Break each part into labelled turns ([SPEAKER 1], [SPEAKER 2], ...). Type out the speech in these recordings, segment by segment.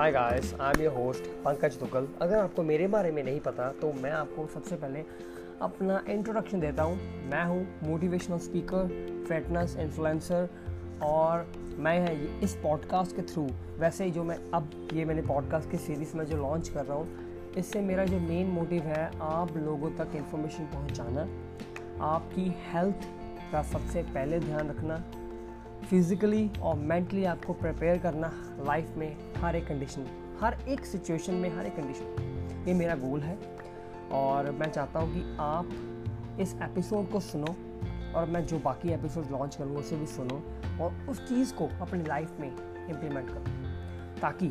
[SPEAKER 1] Hi guys I am your host Pankaj Duggal अगर आपको मेरे बारे में नहीं पता तो मैं आपको सबसे पहले अपना इंट्रोडक्शन देता हूँ। मैं हूँ मोटिवेशनल स्पीकर फिटनेस इन्फ्लुएंसर और मैं है इस पॉडकास्ट के थ्रू वैसे ही जो मैं अब ये मैंने पॉडकास्ट की सीरीज़ में जो लॉन्च कर रहा हूँ, इससे मेरा जो मेन मोटिव है आप लोगों तक इन्फॉर्मेशन पहुँचाना, आपकी हेल्थ का सबसे पहले ध्यान रखना फिज़िकली और मेंटली आपको प्रिपेयर करना लाइफ में हर एक कंडीशन हर एक सिचुएशन में, हर एक कंडीशन ये मेरा गोल है और मैं चाहता हूँ कि आप इस एपिसोड को सुनो और मैं जो बाकी एपिसोड लॉन्च करूँगा उसे भी सुनो और उस चीज़ को अपनी लाइफ में इम्प्लीमेंट करो. ताकि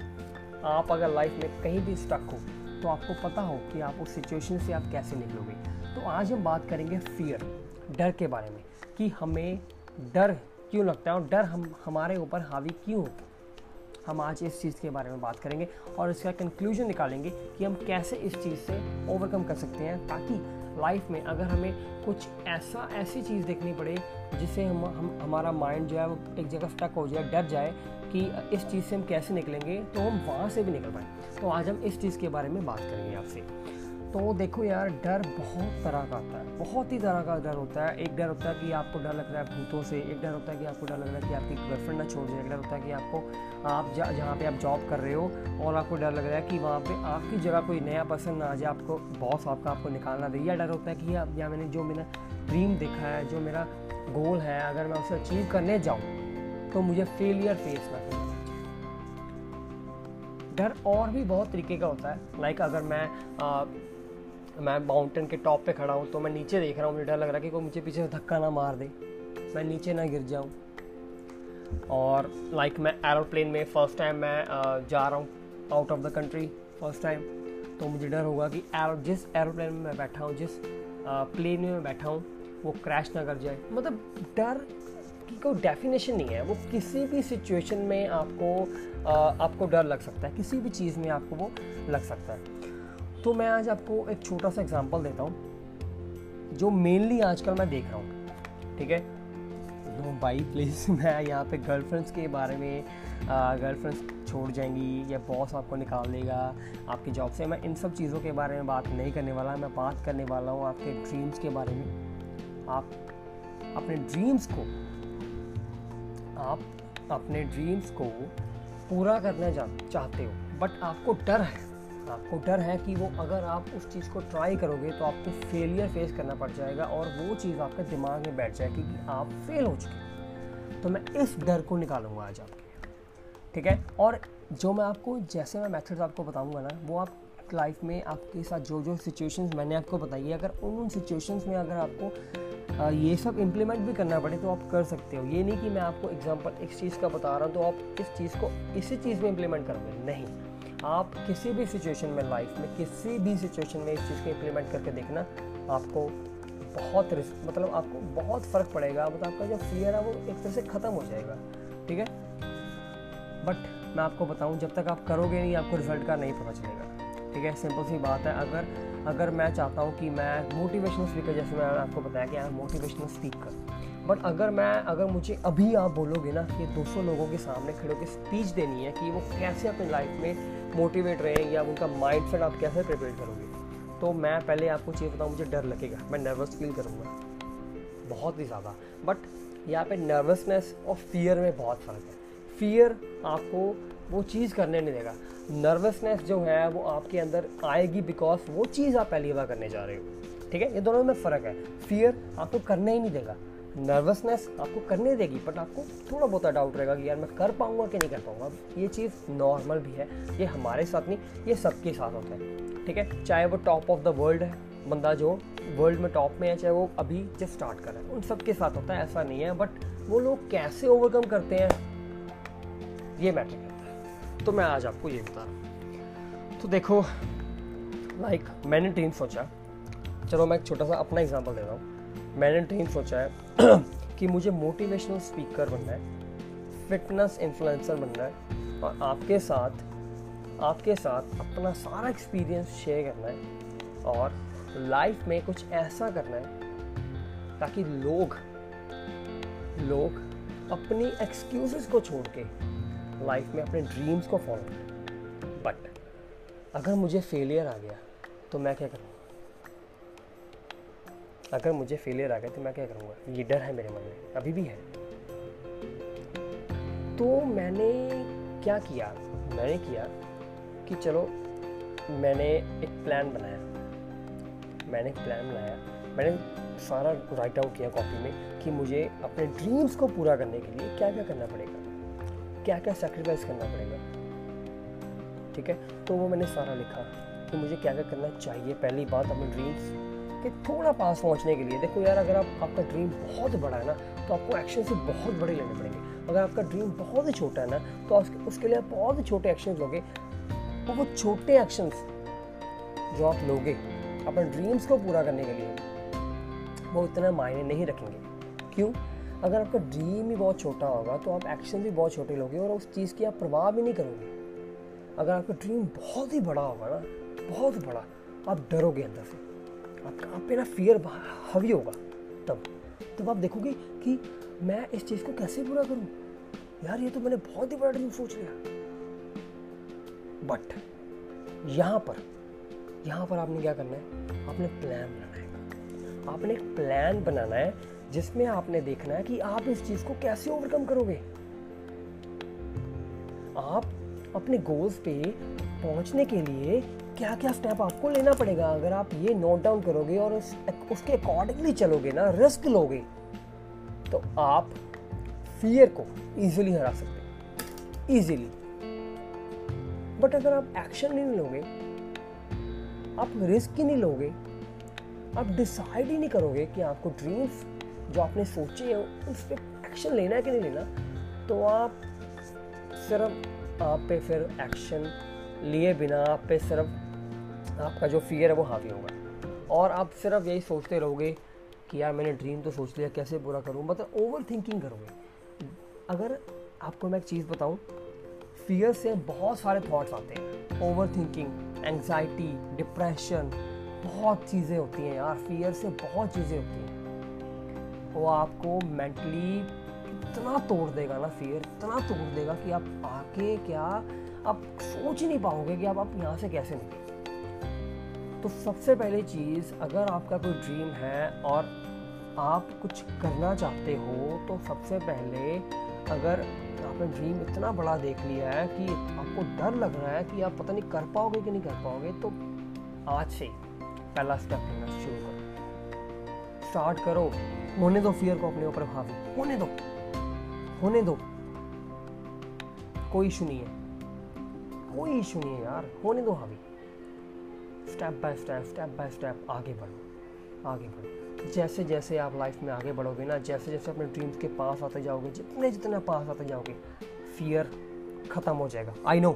[SPEAKER 1] आप अगर लाइफ में कहीं भी स्टक हो तो आपको पता हो कि आप उस सिचुएशन से आप कैसे निकलोगे. तो आज हम बात करेंगे फियर डर के बारे में कि हमें डर क्यों लगता है और डर हम हमारे ऊपर हावी क्यों हम आज इस चीज़ के बारे में बात करेंगे और इसका कंक्लूजन निकालेंगे कि हम कैसे इस चीज़ से ओवरकम कर सकते हैं ताकि लाइफ में अगर हमें कुछ ऐसा ऐसी चीज़ देखनी पड़े जिससे हम, हम हमारा माइंड जो है वो एक जगह स्टक हो जाए डर जाए कि इस चीज़ से हम कैसे निकलेंगे तो हम वहाँ से भी निकल पाए। तो आज हम इस चीज़ के बारे में बात करेंगे आपसे। तो देखो यार, डर बहुत तरह का आता है। बहुत ही तरह का डर होता है। एक डर होता है कि आपको डर लग रहा है भूतों से, एक डर होता है कि आपको डर लग रहा है कि आपकी गर्लफ्रेंड ना छोड़ जाए एक डर होता है कि आपको, आप जहाँ पे आप जॉब कर रहे हो, और आपको डर लग रहा है कि वहाँ पे आपकी जगह कोई नया पर्सन ना आ जाए, आपको बॉस आपका आपको निकालना दे। या डर होता है कि अब या मैंने जो मेरा ड्रीम देखा है, जो मेरा गोल है, अगर मैं उसे अचीव करने जाऊँ तो मुझे फेलियर फेस ना करना डर और भी बहुत तरीके का होता है। लाइक अगर मैं मैं माउंटेन के टॉप पे खड़ा हूँ तो मैं नीचे देख रहा हूँ मुझे डर लग रहा है कि कोई मुझे पीछे से धक्का ना मार दे। मैं नीचे ना गिर जाऊँ। और लाइक like, मैं एरोप्लेन में फ़र्स्ट टाइम मैं जा रहा हूँ out of the country first time तो मुझे डर होगा कि एरो जिस एरोप्लेन में मैं बैठा हूँ जिस प्लेन में मैं बैठा हूँ वो क्रैश ना कर जाए। मतलब डर की कोई डेफिनेशन नहीं है। वो किसी भी सिचुएशन में आपको आपको डर लग सकता है। किसी भी चीज़ में आपको वो लग सकता है। तो मैं आज आपको एक छोटा सा एग्ज़ाम्पल देता हूँ, जो मेनली आजकल मैं देख रहा हूँ, ठीक है? नो भाई प्लीज़ मैं यहाँ पे गर्लफ्रेंड्स के बारे में गर्लफ्रेंड्स छोड़ जाएँगी या बॉस आपको निकाल देगा, आपकी जॉब से। मैं इन सब चीज़ों के बारे में बात नहीं करने वाला, मैं बात करने वाला हूँ आपके ड्रीम्स के बारे में। आप अपने ड्रीम्स को, आप अपने ड्रीम्स को पूरा करना चाहते हो बट आपको डर है। आपको डर है कि वो अगर आप उस चीज़ को ट्राई करोगे तो आपको फेलियर फेस करना पड़ जाएगा और वो चीज़ आपके दिमाग में बैठ जाएगी कि आप फेल हो चुके तो मैं इस डर को निकालूँगा आज आपके ठीक है? और जो मैं आपको, जैसे मैं मेथड्स आपको बताऊँगा ना, वो आप लाइफ में आपके साथ जो जो सिचुएशंस मैंने आपको बताई है, अगर उन उन सिचुएशंस में अगर आपको ये सब इम्प्लीमेंट भी करना पड़े तो आप कर सकते हो। ये नहीं कि मैं आपको एग्जांपल इस चीज़ का बता रहा हूँ तो आप इस चीज़ को इसी चीज़ में इम्प्लीमेंट करोगे। नहीं। आप किसी भी सिचुएशन में लाइफ में, किसी भी सिचुएशन में इस चीज़ को इम्प्लीमेंट करके देखना, आपको बहुत रिस्क मतलब आपको बहुत फ़र्क पड़ेगा। मतलब आपका जो फियर है, वो एक तरह से ख़त्म हो जाएगा। ठीक है? बट मैं आपको बताऊँ, जब तक आप करोगे नहीं, आपको रिज़ल्ट का नहीं पता चलेगा। ठीक है? सिंपल सी बात है। अगर अगर मैं चाहता हूँ कि मैं मोटिवेशनल स्पीकर जैसे मैंने आपको बताया कि आई मोटिवेशनल स्पीकर बट अगर मैं, अगर मुझे अभी आप बोलोगे ना कि 200 लोगों के सामने खड़े होकर स्पीच देनी है कि वो कैसे अपनी लाइफ में मोटिवेट रहे या उनका माइंड सेट आप कैसे प्रिपेयर करोगे? तो मैं पहले आपको चाहिए बताऊँ, मुझे डर लगेगा। मैं नर्वस फील करूँगा। बहुत ही ज़्यादा। बट यहाँ पे नर्वसनेस और फियर में बहुत फ़र्क है। फियर आपको वो चीज़ करने नहीं देगा। नर्वसनेस जो है, वो आपके अंदर आएगी बिकॉज़ वो चीज़ आप पहली बार करने जा रहे हो। ठीक है? ये दोनों में फ़र्क है। फियर आपको करने ही नहीं देगा। नर्वसनेस आपको करने देगी बट आपको थोड़ा बहुत डाउट रहेगा कि यार मैं कर पाऊँगा कि नहीं कर पाऊँगा। ये चीज़ नॉर्मल भी है, ये हमारे साथ नहीं, ये सबके साथ होता है, ठीक है? चाहे वो टॉप ऑफ़ द वर्ल्ड है, बंदा जो वर्ल्ड में टॉप में है, चाहे वो अभी जब स्टार्ट कर रहा है, उन सबके साथ होता है, ऐसा नहीं है बट वो लोग कैसे ओवरकम करते हैं, ये मैटर करता है। तो मैं आज आपको ये बता रहा तो देखो लाइक मैंने टीम सोचा, चलो मैं एक छोटा सा अपना एग्जांपल दे रहा हूँ। मैंने ड्रीम सोचा है कि मुझे मोटिवेशनल स्पीकर बनना है फिटनेस इन्फ्लुएंसर बनना है और आपके साथ आपके साथ अपना सारा एक्सपीरियंस शेयर करना है और लाइफ में कुछ ऐसा करना है ताकि लोग लोग अपनी एक्सक्यूजेस को छोड़ के लाइफ में अपने ड्रीम्स को फॉलो करें। बट अगर मुझे फेलियर आ गया तो मैं क्या करूँगा अगर मुझे फेलियर आ गया तो मैं क्या करूँगा? ये डर है मेरे मन में। अभी भी है। तो मैंने क्या किया? मैंने किया कि चलो, मैंने एक प्लान बनाया। मैंने एक प्लान बनाया। मैंने सारा राइट आउट किया कॉपी में कि मुझे अपने ड्रीम्स को पूरा करने के लिए क्या क्या करना पड़ेगा? क्या क्या सेक्रीफाइस करना पड़ेगा? ठीक है? तो वो मैंने सारा लिखा कि मुझे क्या क्या करना चाहिए। पहली बात, अपने ड्रीम्स के थोड़ा पास पहुँचने के लिए, देखो यार, अगर आप, आपका ड्रीम बहुत बड़ा है ना तो आपको एक्शन से बहुत बड़े लेने पड़ेंगे। अगर आपका ड्रीम बहुत ही छोटा है ना तो उसके लिए आप बहुत ही छोटे एक्शन लोगे। तो वो छोटे एक्शंस जो आप लोगे अपने ड्रीम्स को पूरा करने के लिए, वो इतना मायने नहीं रखेंगे। क्यों? अगर आपका ड्रीम ही बहुत छोटा होगा तो आप एक्शन भी बहुत छोटे लोगे और उस चीज़ की आप प्रभाव भी नहीं करोगे। अगर आपका ड्रीम बहुत ही बड़ा होगा ना, बहुत बड़ा, आप डरोगे अंदर से। आपका आप पे ना फियर हवी होगा तब। तब आप देखोगे कि मैं इस चीज़ को कैसे पूरा करूँ? यार, ये तो मैंने बहुत ही बड़ा ड्रीम सोच लिया। बट यहाँ पर यहाँ पर आपने क्या करना है? आपने प्लान बनाना है। आपने एक प्लान बनाना है, जिसमें आपने देखना है कि आप इस चीज़ को कैसे ओवरकम करोगे। आप अपने गोल्स पे पहुँचने के लिए क्या क्या स्टेप आपको लेना पड़ेगा? अगर आप ये नोट डाउन करोगे और उस, उसके अकॉर्डिंगली चलोगे ना रिस्क लोगे तो आप फियर को इजीली हरा सकते इजीली बट अगर आप एक्शन नहीं लोगे आप रिस्क ही नहीं लोगे आप डिसाइड ही नहीं करोगे कि आपको ड्रीम्स जो आपने सोचे हैं उस पर एक्शन लेना है कि नहीं लेना तो आप सिर्फ़ आप पे फिर एक्शन लिए बिना आप पे सिर्फ़ आपका जो फियर है वो हावी होगा। और आप सिर्फ़ यही सोचते रहोगे कि यार मैंने ड्रीम तो सोच लिया कैसे पूरा करूँ? मतलब ओवर थिंकिंग करोगे। अगर आपको मैं एक चीज़ बताऊँ फियर से बहुत सारे थॉट्स आते हैं। ओवर थिंकिंग एंगजाइटी डिप्रेशन बहुत चीज़ें होती हैं यार। फियर से बहुत चीज़ें होती हैं। वो आपको मेंटली इतना तोड़ देगा ना फियर इतना तोड़ देगा कि आप आके क्या आप सोच ही नहीं पाओगे कि आप, आप यहाँ से कैसे निकले। तो सबसे पहली चीज़, अगर आपका कोई ड्रीम है और आप कुछ करना चाहते हो तो सबसे पहले अगर आपने ड्रीम इतना बड़ा देख लिया है कि आपको डर लग रहा है कि आप पता नहीं कर पाओगे कि नहीं कर पाओगे तो आज से पहला स्टेप लेना शुरू करो। स्टार्ट करो। होने दो फियर को अपने ऊपर हावी होने दो। होने दो। कोई इशू नहीं है। कोई इशू नहीं है यार। होने दो हावी। Step by step step by step आगे बढ़ो आगे बढ़ो। जैसे जैसे आप लाइफ में आगे बढ़ोगे ना जैसे जैसे अपने ड्रीम्स के पास आते जाओगे जितने जितने पास आते जाओगे फियर ख़त्म हो जाएगा। आई नो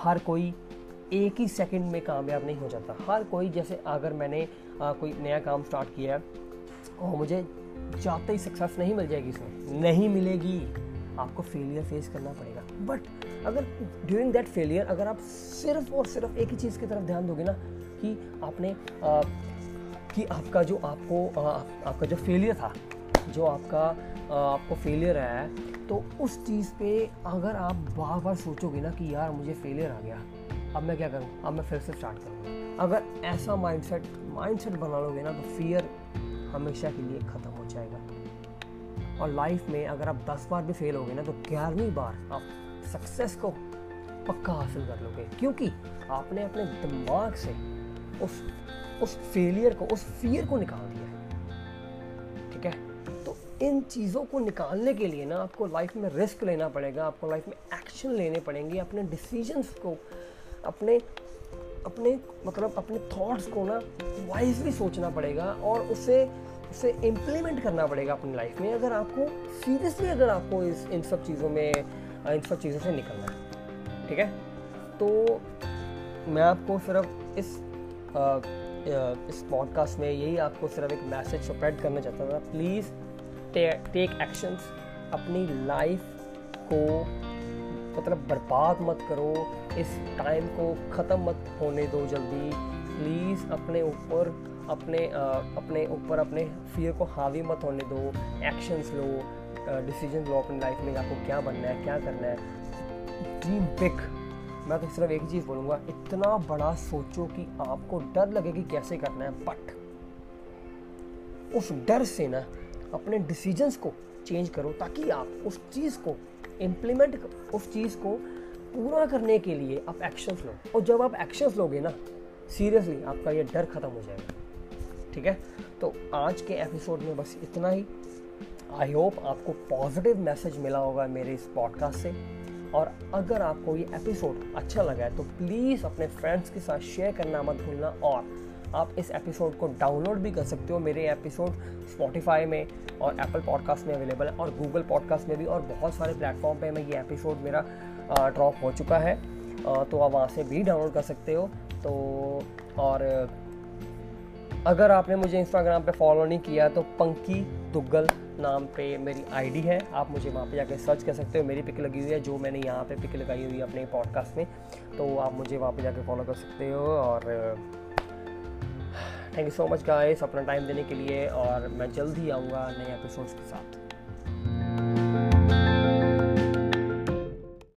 [SPEAKER 1] हर कोई एक ही सेकंड में कामयाब नहीं हो जाता। हर कोई जैसे अगर मैंने आ, कोई नया काम स्टार्ट किया है और मुझे जाते ही सक्सेस नहीं मिल जाएगी इसमें नहीं मिलेगी। आपको फेलियर फेस करना पड़ेगा। बट अगर ड्यूरिंग दैट फेलियर अगर आप सिर्फ़ और सिर्फ़ एक ही चीज़ की तरफ़ ध्यान दोगे ना कि आपने आ, कि आपका जो आपको आ, आपका जो फेलियर था जो आपका आ, आपको फेलियर आया है तो उस चीज़ पे अगर आप बार बार सोचोगे ना कि यार मुझे फेलियर आ गया अब मैं क्या करूँ? अब मैं फिर से स्टार्ट करूँगा। अगर ऐसा माइंडसेट माइंडसेट बना लोगे ना तो फियर हमेशा के लिए ख़त्म हो जाएगा। और लाइफ में अगर आप दस बार भी फेल हो गए ना तो ग्यारहवीं बार आप सक्सेस को पक्का हासिल कर लोगे। क्योंकि आपने अपने दिमाग से उस उस फेलियर को, उस फियर को निकाल दिया है। ठीक है? तो इन चीज़ों को निकालने के लिए ना, आपको लाइफ में रिस्क लेना पड़ेगा, आपको लाइफ में एक्शन लेने पड़ेंगे, अपने डिसीजंस को, अपने अपने मतलब अपने थॉट्स को ना वाइजली सोचना पड़ेगा और उसे उसे इम्प्लीमेंट करना पड़ेगा अपनी लाइफ में अगर आपको सीरियसली अगर आपको इस इन सब चीज़ों में इन सब चीज़ों से निकलना है ठीक है? तो मैं आपको सिर्फ़ इस आ, इस पॉडकास्ट में यही आपको सिर्फ़ एक मैसेज स्प्रेड करना चाहता था प्लीज़ टेक एक्शंस अपनी लाइफ को मतलब बर्बाद मत करो इस टाइम को ख़त्म मत होने दो जल्दी प्लीज़ अपने ऊपर अपने अपने ऊपर अपने फियर को हावी मत होने दो एक्शंस लो डिसीज़न लो अपनी लाइफ में आपको क्या बनना है, क्या करना है। ड्रीम बिग मैं तो सिर्फ़ एक चीज़ बोलूँगा, इतना बड़ा सोचो कि आपको डर लगे कि कैसे करना है बट उस डर से ना अपने डिसीजंस को चेंज करो, ताकि आप उस चीज़ को इम्प्लीमेंट उस चीज़ को पूरा करने के लिए आप एक्शंस लो। और जब आप एक्शंस लोगे ना सीरियसली आपका ये डर ख़त्म हो जाएगा। ठीक है? तो आज के एपिसोड में बस इतना ही। आई होप आपको पॉजिटिव मैसेज मिला होगा मेरे इस पॉडकास्ट से। और अगर आपको ये एपिसोड अच्छा लगा है तो प्लीज़ अपने फ्रेंड्स के साथ शेयर करना मत भूलना। और आप इस एपिसोड को डाउनलोड भी कर सकते हो मेरे एपिसोड स्पॉटिफाई में और एप्पल पॉडकास्ट में अवेलेबल है और गूगल पॉडकास्ट में भी और बहुत सारे प्लेटफॉर्म पे मैं ये एपिसोड मेरा ड्रॉप हो चुका है। तो आप वहाँ से भी डाउनलोड कर सकते हो। तो और अगर आपने मुझे इंस्टाग्राम पे फॉलो नहीं किया तो पंकी दुग्गल नाम पे मेरी आईडी है। आप मुझे वहाँ पे जाके सर्च कर सकते हो। मेरी पिक लगी हुई है, जो मैंने यहाँ पे पिक लगाई हुई है अपने पॉडकास्ट में। तो आप मुझे वहाँ पे जाके फॉलो कर सकते हो और thank you so much guys अपना टाइम देने के लिए और मैं जल्द ही आऊँगा नए एपिसोड्स के साथ।